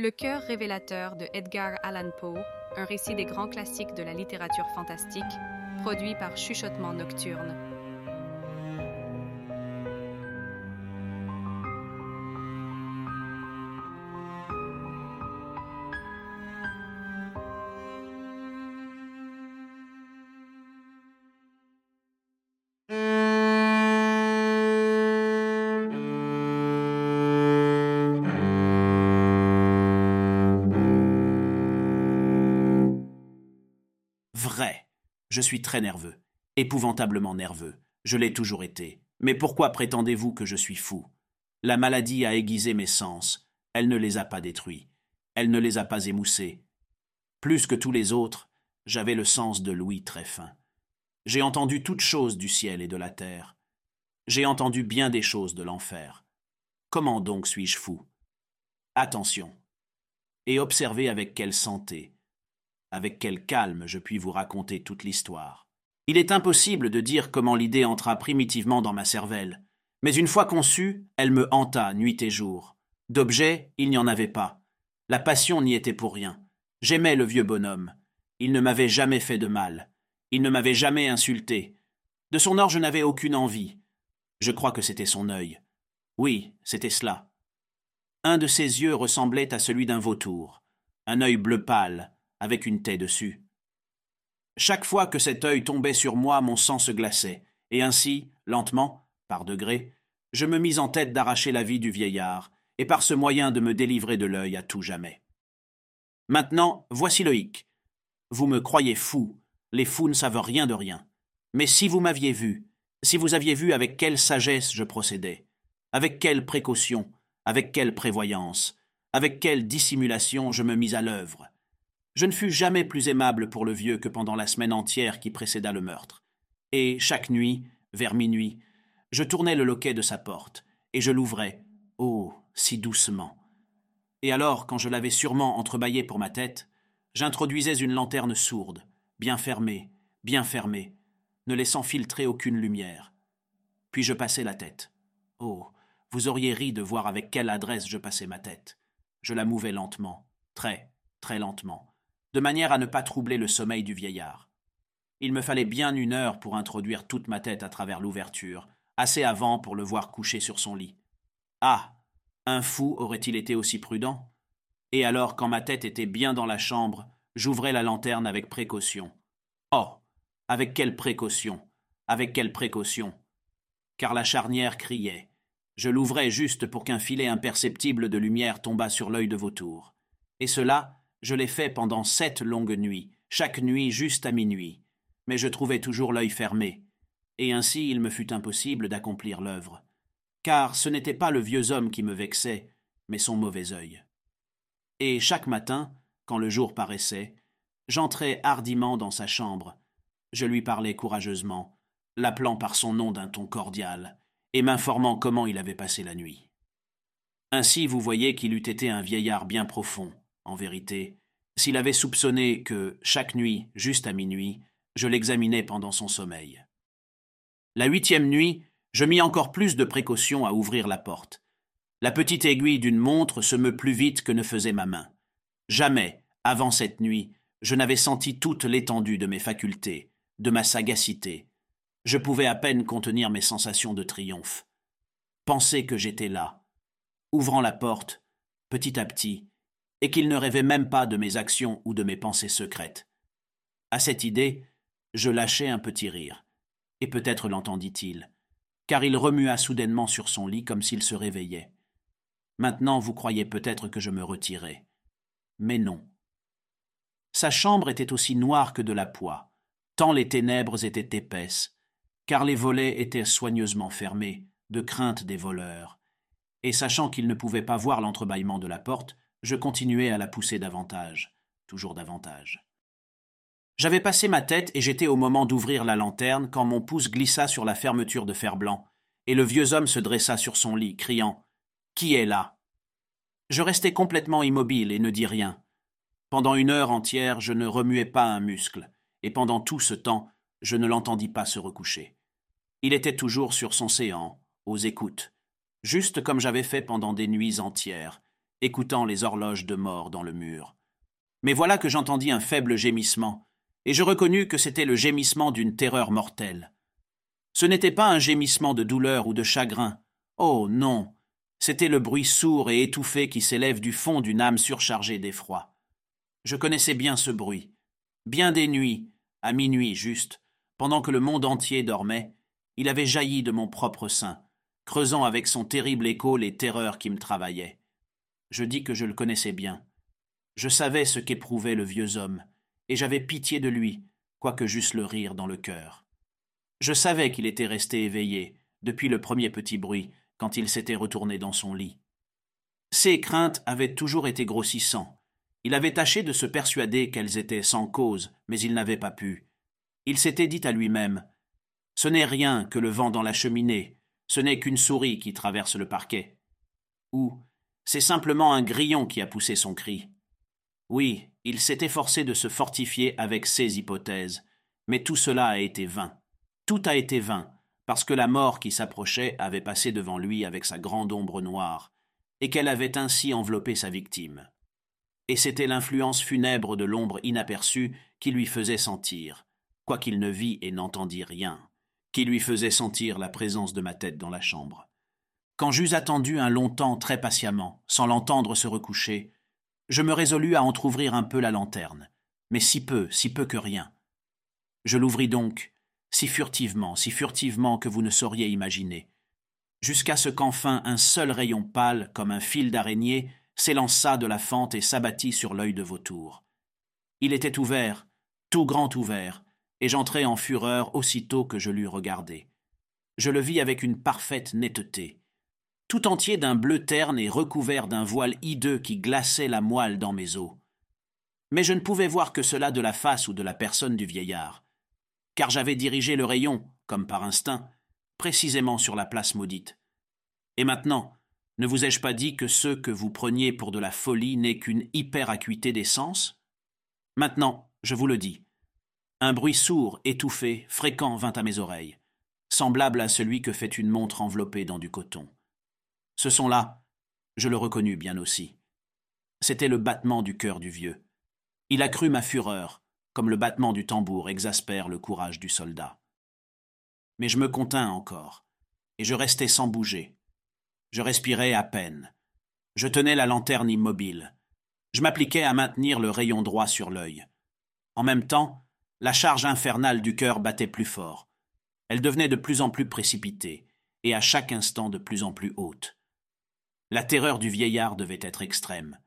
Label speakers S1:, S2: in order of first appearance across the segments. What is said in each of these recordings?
S1: Le cœur révélateur de Edgar Allan Poe, un récit des grands classiques de la littérature fantastique, produit par Chuchotement Nocturne.
S2: Je suis très nerveux. Épouvantablement nerveux. Je l'ai toujours été. Mais pourquoi prétendez-vous que je suis fou? La maladie a aiguisé mes sens. Elle ne les a pas détruits. Elle ne les a pas émoussés. Plus que tous les autres, j'avais le sens de l'ouïe très fin. J'ai entendu toutes choses du ciel et de la terre. J'ai entendu bien des choses de l'enfer. Comment donc suis-je fou? Attention. Et observez avec quelle santé, avec quel calme je puis vous raconter toute l'histoire. Il est impossible de dire comment l'idée entra primitivement dans ma cervelle, mais une fois conçue, elle me hanta nuit et jour. D'objet, il n'y en avait pas. La passion n'y était pour rien. J'aimais le vieux bonhomme. Il ne m'avait jamais fait de mal. Il ne m'avait jamais insulté. De son or, je n'avais aucune envie. Je crois que c'était son œil. Oui, c'était cela. Un de ses yeux ressemblait à celui d'un vautour, un œil bleu pâle, avec une taie dessus. Chaque fois que cet œil tombait sur moi, mon sang se glaçait, et ainsi, lentement, par degrés, je me mis en tête d'arracher la vie du vieillard, et par ce moyen de me délivrer de l'œil à tout jamais. Maintenant, voici le hic. Vous me croyez fou, les fous ne savent rien de rien. Mais si vous m'aviez vu, si vous aviez vu avec quelle sagesse je procédais, avec quelle précaution, avec quelle prévoyance, avec quelle dissimulation je me mis à l'œuvre, je ne fus jamais plus aimable pour le vieux que pendant la semaine entière qui précéda le meurtre. Et chaque nuit, vers minuit, je tournais le loquet de sa porte, et je l'ouvrais, oh, si doucement. Et alors, quand je l'avais sûrement entrebâillé pour ma tête, j'introduisais une lanterne sourde, bien fermée, bien fermée, ne laissant filtrer aucune lumière. Puis je passais la tête. Oh, vous auriez ri de voir avec quelle adresse je passais ma tête. Je la mouvais lentement, très, très lentement, de manière à ne pas troubler le sommeil du vieillard. Il me fallait bien une heure pour introduire toute ma tête à travers l'ouverture, assez avant pour le voir couché sur son lit. Ah. Un fou aurait-il été aussi prudent? Et alors, quand ma tête était bien dans la chambre, j'ouvrais la lanterne avec précaution. Oh. Avec quelle précaution. Avec quelle précaution. Car la charnière criait. Je l'ouvrais juste pour qu'un filet imperceptible de lumière tombât sur l'œil de vautour. Et cela, je l'ai fait pendant sept longues nuits, chaque nuit juste à minuit, mais je trouvais toujours l'œil fermé, et ainsi il me fut impossible d'accomplir l'œuvre. Car ce n'était pas le vieux homme qui me vexait, mais son mauvais œil. Et chaque matin, quand le jour paraissait, j'entrais hardiment dans sa chambre. Je lui parlais courageusement, l'appelant par son nom d'un ton cordial, et m'informant comment il avait passé la nuit. Ainsi vous voyez qu'il eût été un vieillard bien profond, en vérité, s'il avait soupçonné que, chaque nuit, juste à minuit, je l'examinais pendant son sommeil. La huitième nuit, je mis encore plus de précaution à ouvrir la porte. La petite aiguille d'une montre se meut plus vite que ne faisait ma main. Jamais, avant cette nuit, je n'avais senti toute l'étendue de mes facultés, de ma sagacité. Je pouvais à peine contenir mes sensations de triomphe. Penser que j'étais là, ouvrant la porte, petit à petit, et qu'il ne rêvait même pas de mes actions ou de mes pensées secrètes. À cette idée, je lâchai un petit rire, et peut-être l'entendit-il, car il remua soudainement sur son lit comme s'il se réveillait. Maintenant vous croyez peut-être que je me retirais. Mais non. Sa chambre était aussi noire que de la poix, tant les ténèbres étaient épaisses, car les volets étaient soigneusement fermés, de crainte des voleurs, et sachant qu'il ne pouvait pas voir l'entrebâillement de la porte, je continuais à la pousser davantage, toujours davantage. J'avais passé ma tête et j'étais au moment d'ouvrir la lanterne quand mon pouce glissa sur la fermeture de fer blanc, et le vieux homme se dressa sur son lit, criant Qui est là? Je restai complètement immobile et ne dis rien. Pendant une heure entière, je ne remuais pas un muscle, et pendant tout ce temps, je ne l'entendis pas se recoucher. Il était toujours sur son séant, aux écoutes, juste comme j'avais fait pendant des nuits entières, écoutant les horloges de mort dans le mur. Mais voilà que j'entendis un faible gémissement, et je reconnus que c'était le gémissement d'une terreur mortelle. Ce n'était pas un gémissement de douleur ou de chagrin. Oh non. C'était le bruit sourd et étouffé qui s'élève du fond d'une âme surchargée d'effroi. Je connaissais bien ce bruit. Bien des nuits, à minuit juste, pendant que le monde entier dormait, il avait jailli de mon propre sein, creusant avec son terrible écho les terreurs qui me travaillaient. Je dis que je le connaissais bien. Je savais ce qu'éprouvait le vieux homme, et j'avais pitié de lui, quoique j'eusse le rire dans le cœur. Je savais qu'il était resté éveillé, depuis le premier petit bruit, quand il s'était retourné dans son lit. Ses craintes avaient toujours été grossissant. Il avait tâché de se persuader qu'elles étaient sans cause, mais il n'avait pas pu. Il s'était dit à lui-même Ce n'est rien que le vent dans la cheminée, ce n'est qu'une souris qui traverse le parquet. Ou c'est simplement un grillon qui a poussé son cri. Oui, il s'est efforcé de se fortifier avec ces hypothèses, mais tout cela a été vain. Tout a été vain, parce que la mort qui s'approchait avait passé devant lui avec sa grande ombre noire, et qu'elle avait ainsi enveloppé sa victime. Et c'était l'influence funèbre de l'ombre inaperçue qui lui faisait sentir, quoiqu'il ne vit et n'entendit rien, qui lui faisait sentir la présence de ma tête dans la chambre. Quand j'eus attendu un long temps très patiemment, sans l'entendre se recoucher, je me résolus à entr'ouvrir un peu la lanterne, mais si peu, si peu que rien. Je l'ouvris donc, si furtivement, si furtivement que vous ne sauriez imaginer, jusqu'à ce qu'enfin un seul rayon pâle, comme un fil d'araignée, s'élança de la fente et s'abattit sur l'œil de vautour. Il était ouvert, tout grand ouvert, et j'entrai en fureur aussitôt que je l'eus regardé. Je le vis avec une parfaite netteté, tout entier d'un bleu terne et recouvert d'un voile hideux qui glaçait la moelle dans mes os. Mais je ne pouvais voir que cela de la face ou de la personne du vieillard car j'avais dirigé le rayon, comme par instinct, précisément sur la place maudite. Et maintenant, ne vous ai-je pas dit que ce que vous preniez pour de la folie n'est qu'une hyperacuité des sens? Maintenant, je vous le dis. Un bruit sourd, étouffé, fréquent vint à mes oreilles, semblable à celui que fait une montre enveloppée dans du coton. Ce son-là, je le reconnus bien aussi. C'était le battement du cœur du vieux. Il accrut ma fureur, comme le battement du tambour exaspère le courage du soldat. Mais je me contins encore, et je restai sans bouger. Je respirais à peine. Je tenais la lanterne immobile. Je m'appliquais à maintenir le rayon droit sur l'œil. En même temps, la charge infernale du cœur battait plus fort. Elle devenait de plus en plus précipitée, et à chaque instant de plus en plus haute. La terreur du vieillard devait être extrême.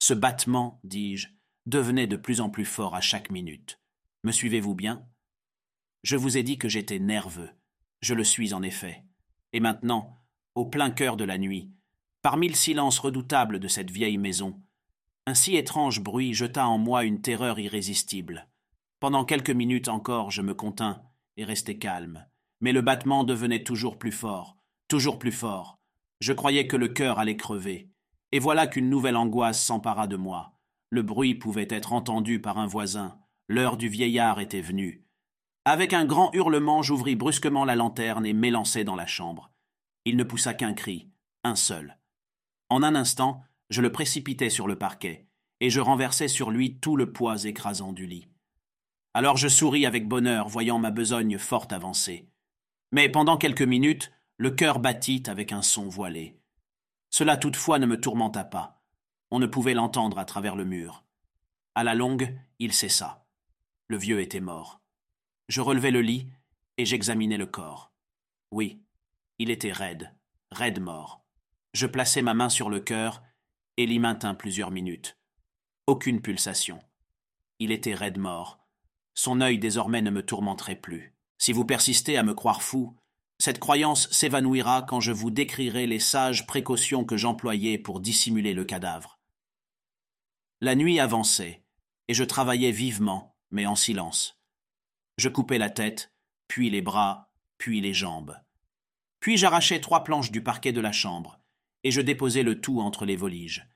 S2: Ce battement, dis-je, devenait de plus en plus fort à chaque minute. Me suivez-vous bien? Je vous ai dit que j'étais nerveux. Je le suis en effet. Et maintenant, au plein cœur de la nuit, parmi le silence redoutable de cette vieille maison, un si étrange bruit jeta en moi une terreur irrésistible. Pendant quelques minutes encore je me contins et restai calme, mais le battement devenait toujours plus fort, toujours plus fort. Je croyais que le cœur allait crever, et voilà qu'une nouvelle angoisse s'empara de moi. Le bruit pouvait être entendu par un voisin. L'heure du vieillard était venue. Avec un grand hurlement, j'ouvris brusquement la lanterne et m'élançai dans la chambre. Il ne poussa qu'un cri, un seul. En un instant, je le précipitai sur le parquet, et je renversai sur lui tout le poids écrasant du lit. Alors je souris avec bonheur, voyant ma besogne fort avancée. Mais pendant quelques minutes, le cœur battit avec un son voilé. Cela toutefois ne me tourmenta pas. On ne pouvait l'entendre à travers le mur. À la longue, il cessa. Le vieux était mort. Je relevai le lit et j'examinai le corps. Oui, il était raide, raide mort. Je plaçai ma main sur le cœur et l'y maintins plusieurs minutes. Aucune pulsation. Il était raide mort. Son œil désormais ne me tourmenterait plus. Si vous persistez à me croire fou, cette croyance s'évanouira quand je vous décrirai les sages précautions que j'employais pour dissimuler le cadavre. La nuit avançait, et je travaillais vivement, mais en silence. Je coupais la tête, puis les bras, puis les jambes. Puis j'arrachais trois planches du parquet de la chambre, et je déposais le tout entre les voliges.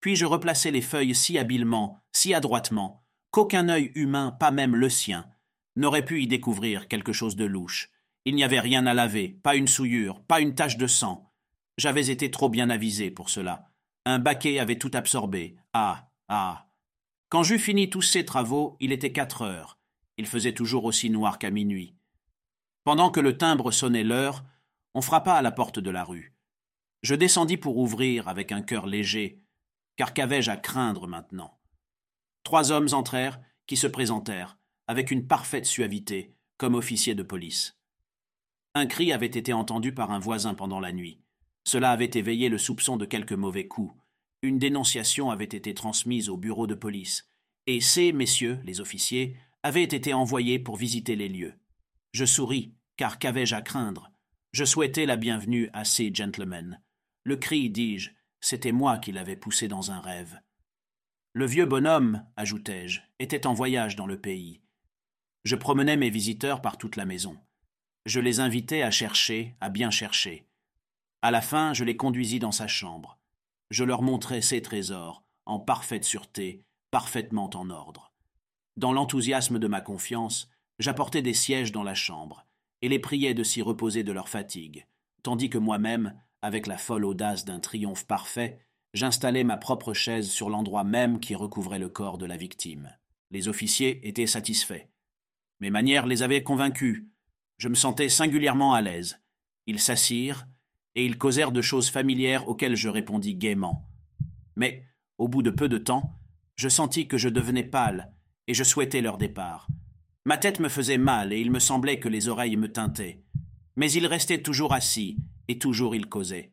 S2: Puis je replaçais les feuilles si habilement, si adroitement, qu'aucun œil humain, pas même le sien, n'aurait pu y découvrir quelque chose de louche. Il n'y avait rien à laver, pas une souillure, pas une tache de sang. J'avais été trop bien avisé pour cela. Un baquet avait tout absorbé. Ah, ah. Quand j'eus fini tous ces travaux, il était quatre heures. Il faisait toujours aussi noir qu'à minuit. Pendant que le timbre sonnait l'heure, on frappa à la porte de la rue. Je descendis pour ouvrir avec un cœur léger, car qu'avais-je à craindre maintenant? Trois hommes entrèrent, qui se présentèrent, avec une parfaite suavité, comme officiers de police. Un cri avait été entendu par un voisin pendant la nuit. Cela avait éveillé le soupçon de quelque mauvais coup. Une dénonciation avait été transmise au bureau de police, et ces messieurs, les officiers, avaient été envoyés pour visiter les lieux. Je souris, car qu'avais-je à craindre? Je souhaitais la bienvenue à ces gentlemen. Le cri, dis-je, c'était moi qui l'avais poussé dans un rêve. Le vieux bonhomme, ajoutai-je, était en voyage dans le pays. Je promenais mes visiteurs par toute la maison. Je les invitais à chercher, à bien chercher. À la fin, je les conduisis dans sa chambre. Je leur montrai ses trésors, en parfaite sûreté, parfaitement en ordre. Dans l'enthousiasme de ma confiance, j'apportais des sièges dans la chambre, et les priais de s'y reposer de leur fatigue, tandis que moi-même, avec la folle audace d'un triomphe parfait, j'installai ma propre chaise sur l'endroit même qui recouvrait le corps de la victime. Les officiers étaient satisfaits. Mes manières les avaient convaincus. Je me sentais singulièrement à l'aise. Ils s'assirent, et ils causèrent de choses familières auxquelles je répondis gaiement. Mais, au bout de peu de temps, je sentis que je devenais pâle, et je souhaitais leur départ. Ma tête me faisait mal, et il me semblait que les oreilles me tintaient. Mais ils restaient toujours assis, et toujours ils causaient.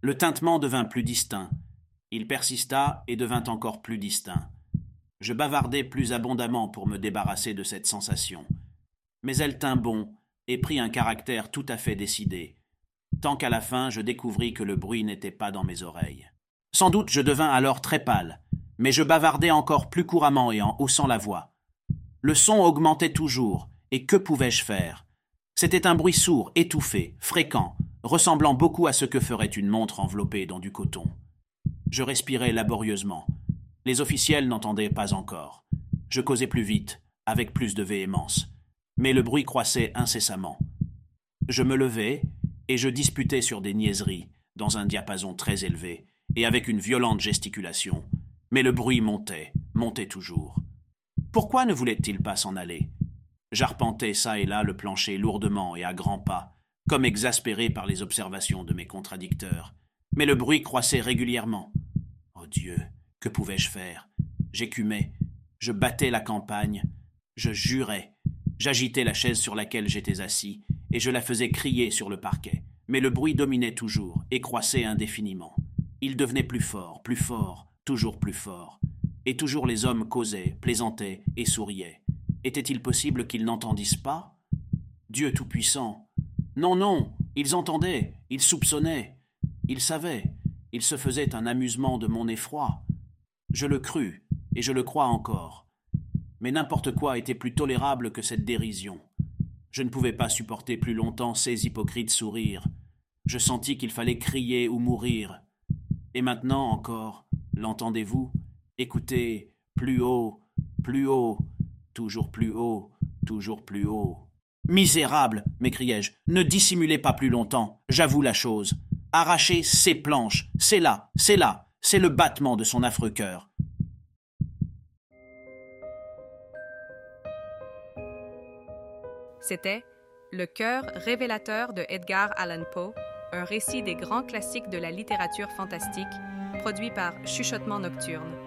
S2: Le tintement devint plus distinct. Il persista et devint encore plus distinct. Je bavardai plus abondamment pour me débarrasser de cette sensation. Mais elle tint bon et prit un caractère tout à fait décidé, tant qu'à la fin je découvris que le bruit n'était pas dans mes oreilles. Sans doute je devins alors très pâle, mais je bavardai encore plus couramment et en haussant la voix. Le son augmentait toujours, et que pouvais-je faire? C'était un bruit sourd, étouffé, fréquent, ressemblant beaucoup à ce que ferait une montre enveloppée dans du coton. Je respirais laborieusement. Les officiels n'entendaient pas encore. Je causais plus vite, avec plus de véhémence. Mais le bruit croissait incessamment. Je me levais, et je disputais sur des niaiseries, dans un diapason très élevé, et avec une violente gesticulation. Mais le bruit montait, montait toujours. Pourquoi ne voulait-il pas s'en aller? J'arpentais çà et là le plancher lourdement et à grands pas, comme exaspéré par les observations de mes contradicteurs. Mais le bruit croissait régulièrement. Oh Dieu, que pouvais-je faire? J'écumais, je battais la campagne, je jurais, j'agitais la chaise sur laquelle j'étais assis, et je la faisais crier sur le parquet. Mais le bruit dominait toujours et croissait indéfiniment. Il devenait plus fort, plus fort, toujours plus fort. Et toujours les hommes causaient, plaisantaient et souriaient. Était-il possible qu'ils n'entendissent pas? Dieu Tout-Puissant, non, non, ils entendaient, ils soupçonnaient, ils savaient, ils se faisaient un amusement de mon effroi. Je le crus, et je le crois encore. Mais n'importe quoi était plus tolérable que cette dérision. Je ne pouvais pas supporter plus longtemps ces hypocrites sourires. Je sentis qu'il fallait crier ou mourir. Et maintenant encore, l'entendez-vous? Écoutez, plus haut, plus haut, toujours plus haut, toujours plus haut. Misérable, m'écriai-je, ne dissimulez pas plus longtemps, j'avoue la chose. Arrachez ces planches, c'est là, c'est là, c'est le battement de son affreux cœur.
S1: C'était Le cœur révélateur de Edgar Allan Poe, un récit des grands classiques de la littérature fantastique, produit par Chuchotement Nocturne